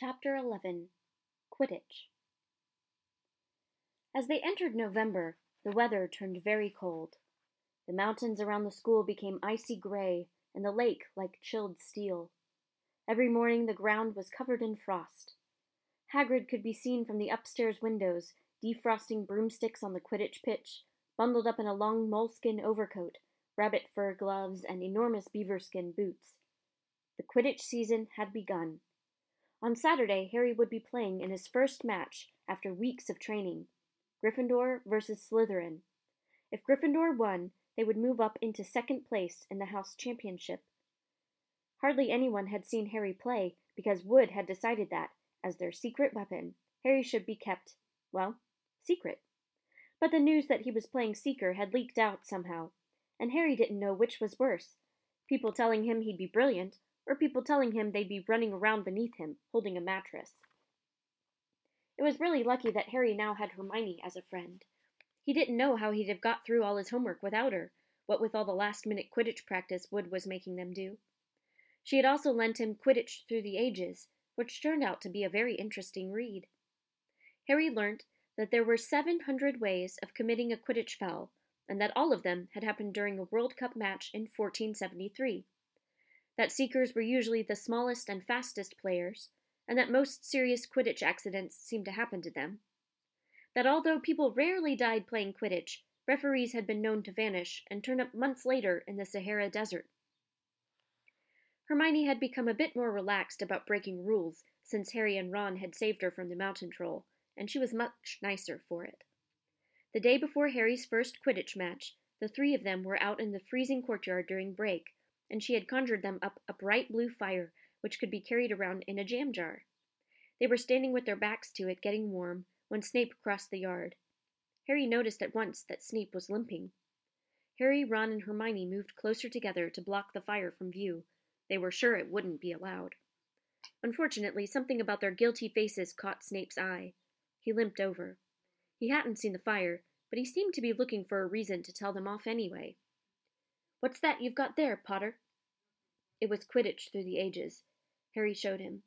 Chapter 11 Quidditch As they entered November, the weather turned very cold. The mountains around the school became icy gray, and the lake like chilled steel. Every morning the ground was covered in frost. Hagrid could be seen from the upstairs windows, defrosting broomsticks on the Quidditch pitch, bundled up in a long moleskin overcoat, rabbit fur gloves, and enormous beaver skin boots. The Quidditch season had begun. On Saturday, Harry would be playing in his first match after weeks of training Gryffindor versus Slytherin. If Gryffindor won, they would move up into second place in the House Championship. Hardly anyone had seen Harry play because Wood had decided that, as their secret weapon, Harry should be kept, well, secret. But the news that he was playing Seeker had leaked out somehow, and Harry didn't know which was worse people telling him he'd be brilliant, or people telling him they'd be running around beneath him, holding a mattress. It was really lucky that Harry now had Hermione as a friend. He didn't know how he'd have got through all his homework without her, what with all the last minute Quidditch practice Wood was making them do. She had also lent him Quidditch Through the Ages, which turned out to be a very interesting read. Harry learnt that there were seven hundred ways of committing a Quidditch foul, and that all of them had happened during a World Cup match in 1473 that seekers were usually the smallest and fastest players, and that most serious Quidditch accidents seemed to happen to them. That although people rarely died playing Quidditch, referees had been known to vanish and turn up months later in the Sahara Desert. Hermione had become a bit more relaxed about breaking rules since Harry and Ron had saved her from the mountain troll, and she was much nicer for it. The day before Harry's first Quidditch match, the three of them were out in the freezing courtyard during break, and she had conjured them up a bright blue fire which could be carried around in a jam jar. They were standing with their backs to it, getting warm, when Snape crossed the yard. Harry noticed at once that Snape was limping. Harry, Ron, and Hermione moved closer together to block the fire from view. They were sure it wouldn't be allowed. Unfortunately, something about their guilty faces caught Snape's eye. He limped over. He hadn't seen the fire, but he seemed to be looking for a reason to tell them off anyway. What's that you've got there, Potter? It was Quidditch through the ages. Harry showed him.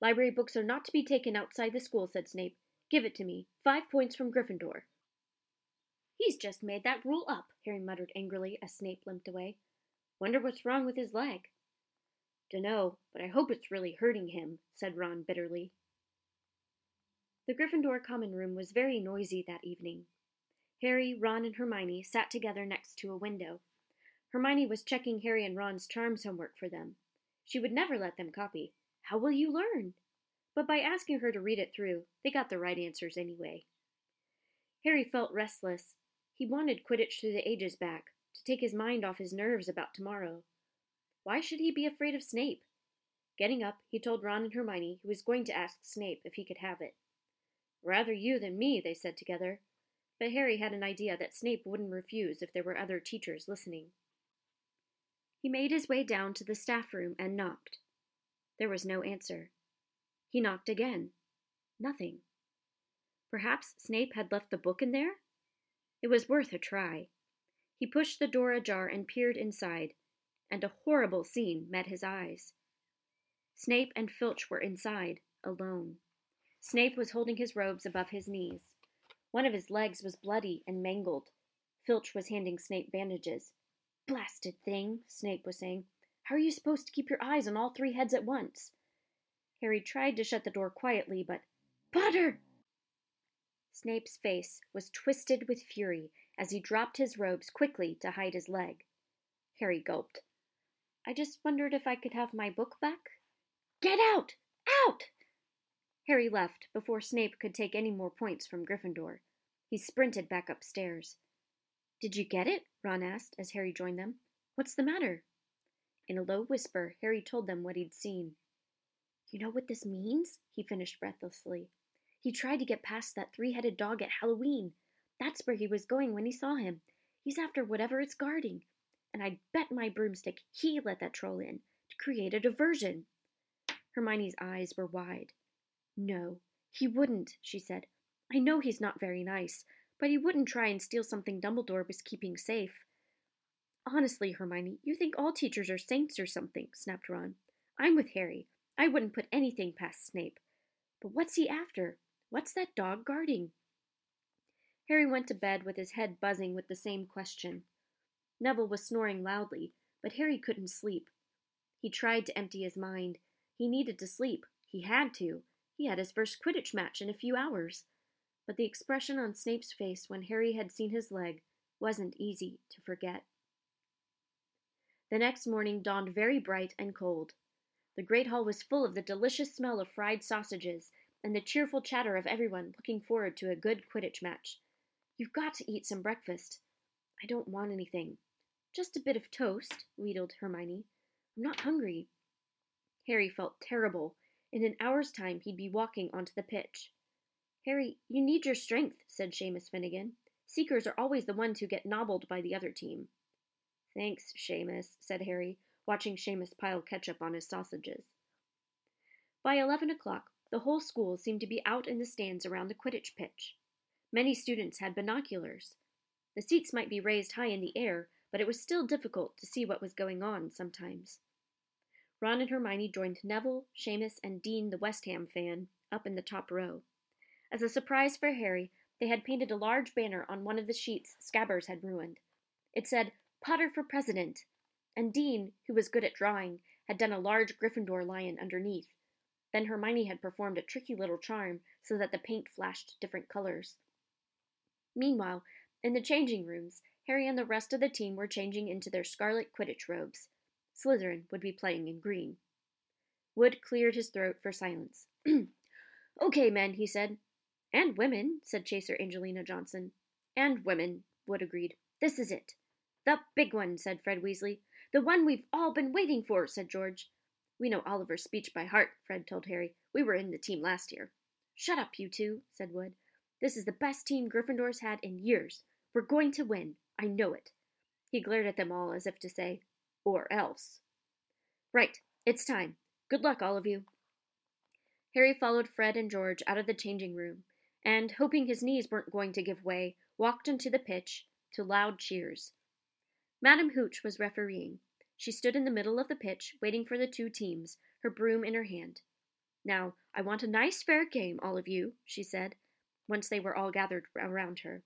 Library books are not to be taken outside the school, said Snape. Give it to me. Five points from Gryffindor. He's just made that rule up, Harry muttered angrily as Snape limped away. Wonder what's wrong with his leg. Dunno, but I hope it's really hurting him, said Ron bitterly. The Gryffindor common room was very noisy that evening. Harry, Ron, and Hermione sat together next to a window. Hermione was checking Harry and Ron's charms homework for them. She would never let them copy. How will you learn? But by asking her to read it through, they got the right answers anyway. Harry felt restless. He wanted Quidditch through the ages back, to take his mind off his nerves about tomorrow. Why should he be afraid of Snape? Getting up, he told Ron and Hermione he was going to ask Snape if he could have it. Rather you than me, they said together. But Harry had an idea that Snape wouldn't refuse if there were other teachers listening. He made his way down to the staff room and knocked. There was no answer. He knocked again. Nothing. Perhaps Snape had left the book in there? It was worth a try. He pushed the door ajar and peered inside, and a horrible scene met his eyes. Snape and Filch were inside, alone. Snape was holding his robes above his knees. One of his legs was bloody and mangled. Filch was handing Snape bandages. Blasted thing, Snape was saying. How are you supposed to keep your eyes on all three heads at once? Harry tried to shut the door quietly, but. Potter! Snape's face was twisted with fury as he dropped his robes quickly to hide his leg. Harry gulped. I just wondered if I could have my book back. Get out! Out! Harry left before Snape could take any more points from Gryffindor. He sprinted back upstairs. Did you get it? Ron asked as Harry joined them. What's the matter? In a low whisper, Harry told them what he'd seen. You know what this means? He finished breathlessly. He tried to get past that three headed dog at Halloween. That's where he was going when he saw him. He's after whatever it's guarding. And I'd bet my broomstick he let that troll in to create a diversion. Hermione's eyes were wide. No, he wouldn't, she said. I know he's not very nice, but he wouldn't try and steal something Dumbledore was keeping safe. Honestly, Hermione, you think all teachers are saints or something, snapped Ron. I'm with Harry. I wouldn't put anything past Snape. But what's he after? What's that dog guarding? Harry went to bed with his head buzzing with the same question. Neville was snoring loudly, but Harry couldn't sleep. He tried to empty his mind. He needed to sleep. He had to. He had his first Quidditch match in a few hours. But the expression on Snape's face when Harry had seen his leg wasn't easy to forget. The next morning dawned very bright and cold. The great hall was full of the delicious smell of fried sausages and the cheerful chatter of everyone looking forward to a good Quidditch match. You've got to eat some breakfast. I don't want anything. Just a bit of toast, wheedled Hermione. I'm not hungry. Harry felt terrible. In an hour's time he'd be walking onto the pitch. Harry, you need your strength, said Seamus Finnigan. Seekers are always the ones who get nobbled by the other team. Thanks, Seamus, said Harry, watching Seamus pile ketchup on his sausages. By eleven o'clock, the whole school seemed to be out in the stands around the Quidditch pitch. Many students had binoculars. The seats might be raised high in the air, but it was still difficult to see what was going on sometimes. Ron and Hermione joined Neville, Seamus, and Dean, the West Ham fan, up in the top row. As a surprise for Harry, they had painted a large banner on one of the sheets Scabbers had ruined. It said, Potter for President, and Dean, who was good at drawing, had done a large Gryffindor lion underneath. Then Hermione had performed a tricky little charm so that the paint flashed different colors. Meanwhile, in the changing rooms, Harry and the rest of the team were changing into their scarlet Quidditch robes. Slytherin would be playing in green. Wood cleared his throat for silence. okay, men, he said. And women, said Chaser Angelina Johnson. And women, Wood agreed. This is it. The big one, said Fred Weasley. The one we've all been waiting for, said George. We know Oliver's speech by heart, Fred told Harry. We were in the team last year. Shut up, you two, said Wood. This is the best team Gryffindor's had in years. We're going to win. I know it. He glared at them all as if to say, or else. Right, it's time. Good luck, all of you. Harry followed Fred and George out of the changing room, and, hoping his knees weren't going to give way, walked into the pitch to loud cheers. Madam Hooch was refereeing. She stood in the middle of the pitch, waiting for the two teams, her broom in her hand. Now, I want a nice fair game, all of you, she said, once they were all gathered around her.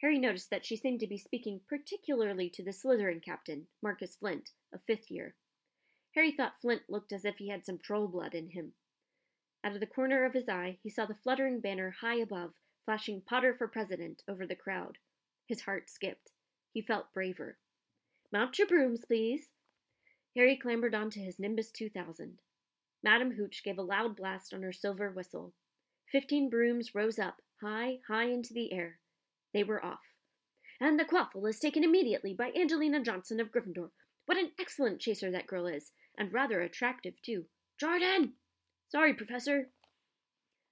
Harry noticed that she seemed to be speaking particularly to the Slytherin captain, Marcus Flint, a fifth year. Harry thought Flint looked as if he had some troll blood in him. Out of the corner of his eye, he saw the fluttering banner high above, flashing Potter for President over the crowd. His heart skipped. He felt braver. Mount your brooms, please. Harry clambered onto his Nimbus 2000. Madam Hooch gave a loud blast on her silver whistle. Fifteen brooms rose up, high, high into the air. They were off. And the quaffle is taken immediately by Angelina Johnson of Gryffindor. What an excellent chaser that girl is, and rather attractive, too. Jordan! Sorry, Professor.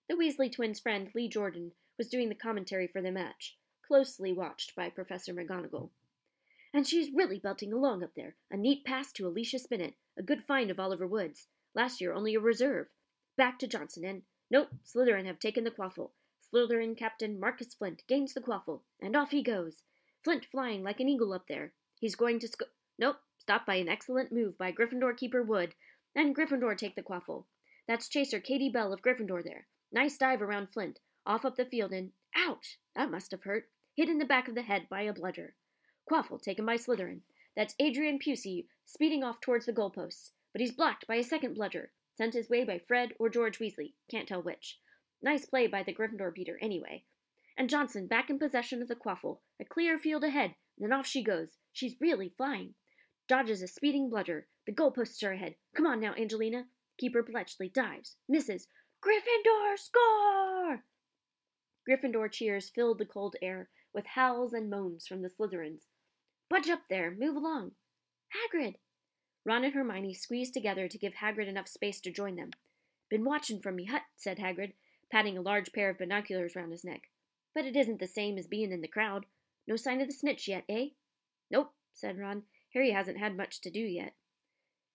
The Weasley twins' friend, Lee Jordan, was doing the commentary for the match, closely watched by Professor McGonagall. And she's really belting along up there. A neat pass to Alicia Spinnet, a good find of Oliver Wood's. Last year only a reserve. Back to Johnson, and nope, Slytherin have taken the quaffle. Slytherin Captain Marcus Flint gains the quaffle, and off he goes. Flint flying like an eagle up there. He's going to sco- Nope, stopped by an excellent move by Gryffindor keeper Wood, and Gryffindor take the quaffle. That's Chaser Katie Bell of Gryffindor there. Nice dive around Flint, off up the field, and ouch! That must have hurt. Hit in the back of the head by a bludger. Quaffle taken by Slytherin. That's Adrian Pusey speeding off towards the goalposts, but he's blocked by a second bludger, sent his way by Fred or George Weasley, can't tell which. Nice play by the Gryffindor beater, anyway. And Johnson back in possession of the quaffle, a clear field ahead, then off she goes. She's really flying. Dodges a speeding bludger. The goalposts are ahead. Come on now, Angelina. Keeper Bletchley dives, misses. Gryffindor score! Gryffindor cheers filled the cold air with howls and moans from the Slytherins, Budge up there, move along. Hagrid! Ron and Hermione squeezed together to give Hagrid enough space to join them. Been watching from me hut, said Hagrid, patting a large pair of binoculars round his neck. But it isn't the same as being in the crowd. No sign of the snitch yet, eh? Nope, said Ron. Harry hasn't had much to do yet.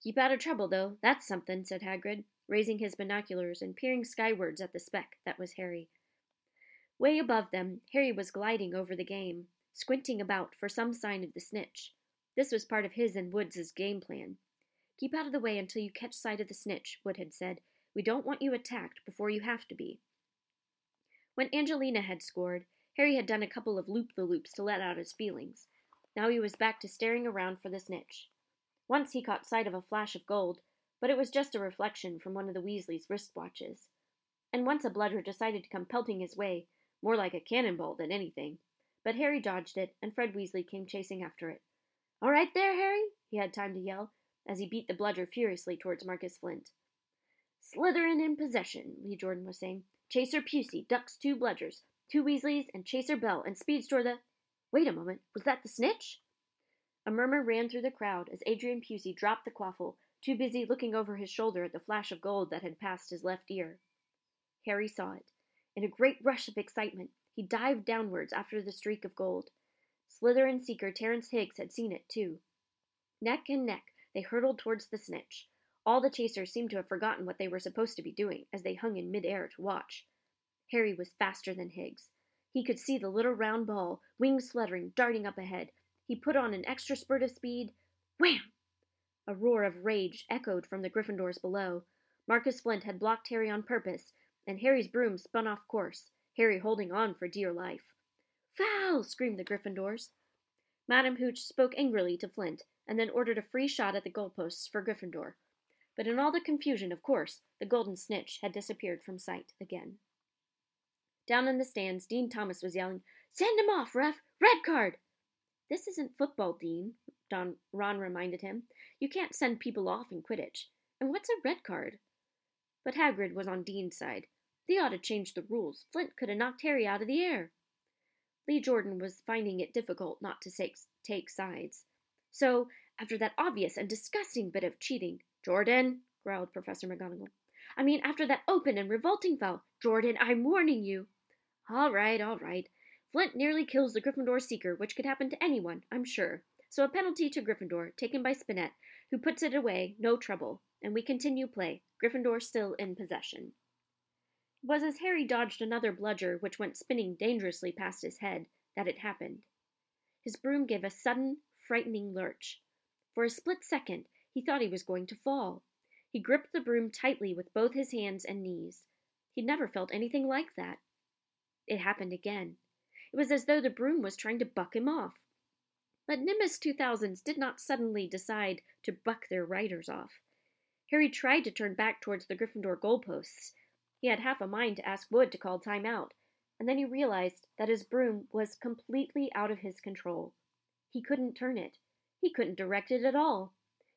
Keep out of trouble, though. That's something, said Hagrid, raising his binoculars and peering skywards at the speck that was Harry. Way above them, Harry was gliding over the game, squinting about for some sign of the snitch. This was part of his and Woods's game plan. Keep out of the way until you catch sight of the snitch, Wood had said. We don't want you attacked before you have to be. When Angelina had scored, Harry had done a couple of loop the loops to let out his feelings. Now he was back to staring around for the snitch. Once he caught sight of a flash of gold, but it was just a reflection from one of the Weasleys' wristwatches. And once a bludger decided to come pelting his way, more like a cannonball than anything. But Harry dodged it, and Fred Weasley came chasing after it. All right there, Harry, he had time to yell, as he beat the bludger furiously towards Marcus Flint. Slytherin in possession, Lee Jordan was saying. Chaser Pusey ducks two bludgers, two Weasleys, and Chaser Bell, and speeds toward the. Wait a moment, was that the snitch? A murmur ran through the crowd as Adrian Pusey dropped the quaffle, too busy looking over his shoulder at the flash of gold that had passed his left ear. Harry saw it. In a great rush of excitement, he dived downwards after the streak of gold. Slytherin seeker Terence Higgs had seen it, too. Neck and neck, they hurtled towards the snitch. All the chasers seemed to have forgotten what they were supposed to be doing as they hung in midair to watch. Harry was faster than Higgs. He could see the little round ball, wings fluttering, darting up ahead. He put on an extra spurt of speed. Wham! A roar of rage echoed from the Gryffindors below. Marcus Flint had blocked Harry on purpose, and Harry's broom spun off course, Harry holding on for dear life. Foul! screamed the Gryffindors. Madam Hooch spoke angrily to Flint, and then ordered a free shot at the goalposts for Gryffindor. But in all the confusion, of course, the golden snitch had disappeared from sight again. Down in the stands, Dean Thomas was yelling, Send him off, ref! Red card! This isn't football, Dean, Don Ron reminded him. You can't send people off in Quidditch. And what's a red card? But Hagrid was on Dean's side. They ought to change the rules. Flint could have knocked Harry out of the air. Lee Jordan was finding it difficult not to take, sides. So, after that obvious and disgusting bit of cheating, Jordan, growled Professor McGonagall. I mean, after that open and revolting foul, Jordan, I'm warning you. All right, all right. Flint nearly kills the Gryffindor Seeker, which could happen to anyone, I'm sure. So a penalty to Gryffindor, taken by Spinnet, who puts it away, no trouble, and we continue play, Gryffindor still in possession. It was as Harry dodged another bludger which went spinning dangerously past his head that it happened. His broom gave a sudden, frightening lurch. For a split second, he thought he was going to fall. He gripped the broom tightly with both his hands and knees. He'd never felt anything like that. It happened again. It was as though the broom was trying to buck him off. But Nimbus 2000s did not suddenly decide to buck their riders off. Harry tried to turn back towards the Gryffindor goalposts. He had half a mind to ask Wood to call time out, and then he realized that his broom was completely out of his control. He couldn't turn it. He couldn't direct it at all.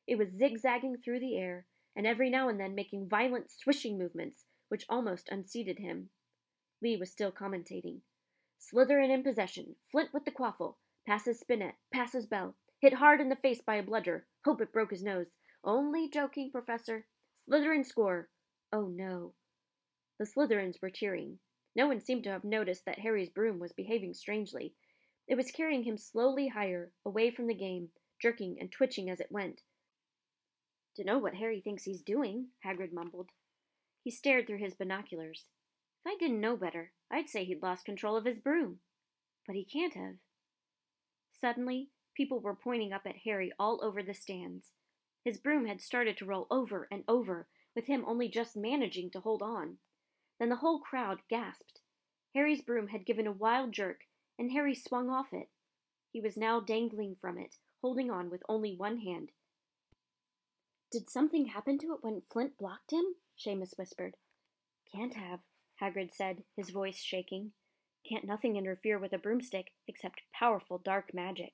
It was zigzagging through the air, and every now and then making violent swishing movements, which almost unseated him. Lee was still commentating. Slytherin in possession. Flint with the quaffle. Passes Spinnet. Passes Bell. Hit hard in the face by a bludger. Hope it broke his nose. Only joking, Professor. Slytherin score. Oh no. The Slytherins were cheering. No one seemed to have noticed that Harry's broom was behaving strangely. It was carrying him slowly higher, away from the game, jerking and twitching as it went. Dunno what Harry thinks he's doing, Hagrid mumbled. He stared through his binoculars. I didn't know better, I'd say he'd lost control of his broom. But he can't have. Suddenly, people were pointing up at Harry all over the stands. His broom had started to roll over and over, with him only just managing to hold on. Then the whole crowd gasped. Harry's broom had given a wild jerk, and Harry swung off it. He was now dangling from it, holding on with only one hand. Did something happen to it when Flint blocked him? Seamus whispered. Can't have, Hagrid said, his voice shaking. Can't nothing interfere with a broomstick except powerful dark magic.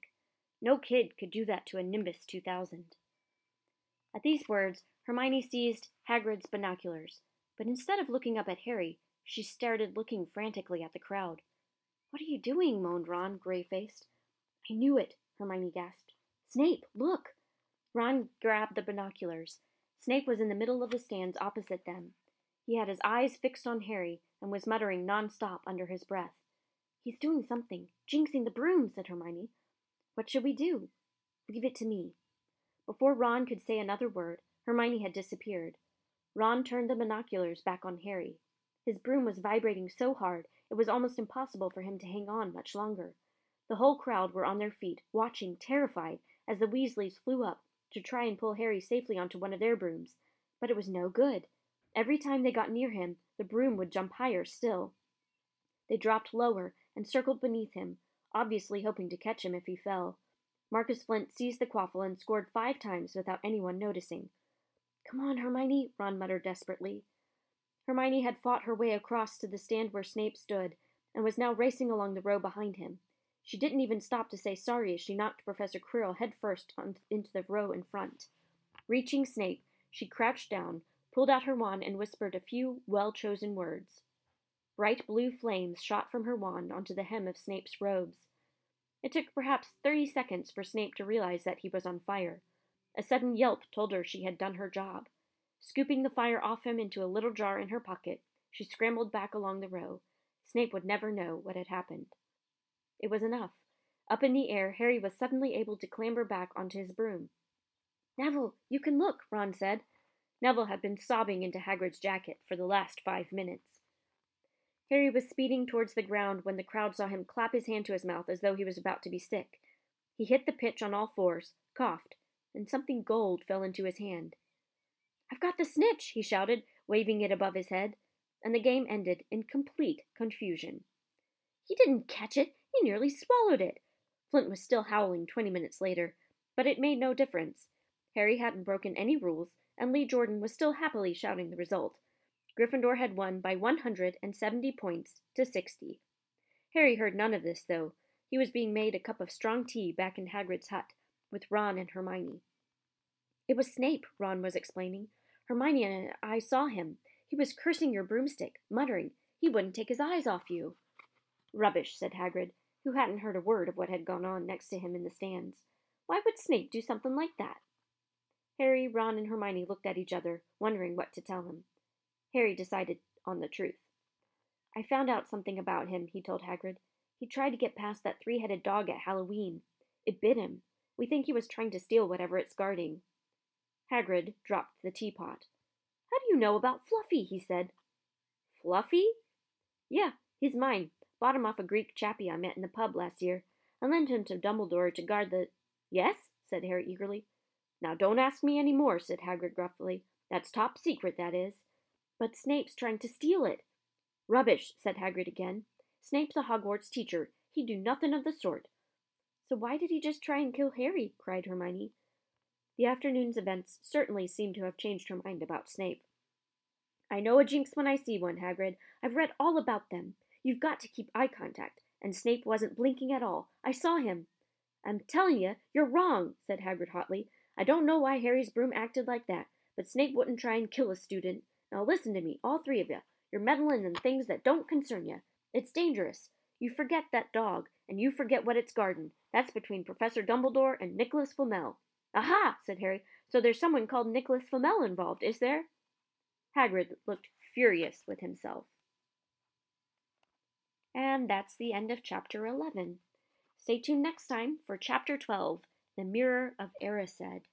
No kid could do that to a Nimbus 2000. At these words, Hermione seized Hagrid's binoculars, but instead of looking up at Harry, she started looking frantically at the crowd. What are you doing? moaned Ron, gray faced. I knew it, Hermione gasped. Snape, look! Ron grabbed the binoculars. Snape was in the middle of the stands opposite them. He had his eyes fixed on Harry and was muttering non-stop under his breath. He's doing something, jinxing the broom, said Hermione. What should we do? Leave it to me. Before Ron could say another word, Hermione had disappeared. Ron turned the binoculars back on Harry. His broom was vibrating so hard it was almost impossible for him to hang on much longer. The whole crowd were on their feet, watching, terrified, as the Weasleys flew up to try and pull Harry safely onto one of their brooms. But it was no good. Every time they got near him, the broom would jump higher still. They dropped lower and circled beneath him, obviously hoping to catch him if he fell. Marcus Flint seized the quaffle and scored five times without anyone noticing. Come on, Hermione, Ron muttered desperately. Hermione had fought her way across to the stand where Snape stood, and was now racing along the row behind him. She didn't even stop to say sorry as she knocked Professor Quirrell headfirst into the row in front. Reaching Snape, she crouched down, pulled out her wand, and whispered a few well chosen words. Bright blue flames shot from her wand onto the hem of Snape's robes. It took perhaps thirty seconds for Snape to realize that he was on fire. A sudden yelp told her she had done her job. Scooping the fire off him into a little jar in her pocket, she scrambled back along the row. Snape would never know what had happened. It was enough. Up in the air, Harry was suddenly able to clamber back onto his broom. Neville, you can look, Ron said. Neville had been sobbing into Hagrid's jacket for the last five minutes. Harry was speeding towards the ground when the crowd saw him clap his hand to his mouth as though he was about to be sick. He hit the pitch on all fours, coughed, and something gold fell into his hand. I've got the snitch, he shouted, waving it above his head, and the game ended in complete confusion. He didn't catch it, he nearly swallowed it. Flint was still howling twenty minutes later, but it made no difference. Harry hadn't broken any rules, and Lee Jordan was still happily shouting the result. Gryffindor had won by 170 points to 60. Harry heard none of this, though. He was being made a cup of strong tea back in Hagrid's hut, with Ron and Hermione. It was Snape, Ron was explaining. Hermione and I saw him. He was cursing your broomstick, muttering. He wouldn't take his eyes off you. Rubbish, said Hagrid, who hadn't heard a word of what had gone on next to him in the stands. Why would Snape do something like that? Harry, Ron, and Hermione looked at each other, wondering what to tell him. Harry decided on the truth. I found out something about him, he told Hagrid. He tried to get past that three headed dog at Halloween. It bit him. We think he was trying to steal whatever it's guarding. Hagrid dropped the teapot. How do you know about Fluffy? he said. Fluffy? Yeah, he's mine. Bought him off a Greek chappie I met in the pub last year. I lent him to Dumbledore to guard the. Yes? said Harry eagerly. Now don't ask me any more, said Hagrid gruffly. That's top secret, that is. But Snape's trying to steal it. Rubbish, said Hagrid again. Snape's a Hogwarts teacher. He'd do nothing of the sort. So why did he just try and kill Harry? cried Hermione. The afternoon's events certainly seemed to have changed her mind about Snape. I know a jinx when I see one, Hagrid. I've read all about them. You've got to keep eye contact, and Snape wasn't blinking at all. I saw him. I'm telling you, you're wrong, said Hagrid hotly. I don't know why Harry's broom acted like that, but Snape wouldn't try and kill a student. Now listen to me, all three of you. You're meddling in things that don't concern you. It's dangerous. You forget that dog, and you forget what it's guarding. That's between Professor Dumbledore and Nicholas Flamel. Aha! said Harry. So there's someone called Nicholas Flamel involved, is there? Hagrid looked furious with himself. And that's the end of chapter 11. Stay tuned next time for chapter 12 The Mirror of Erised.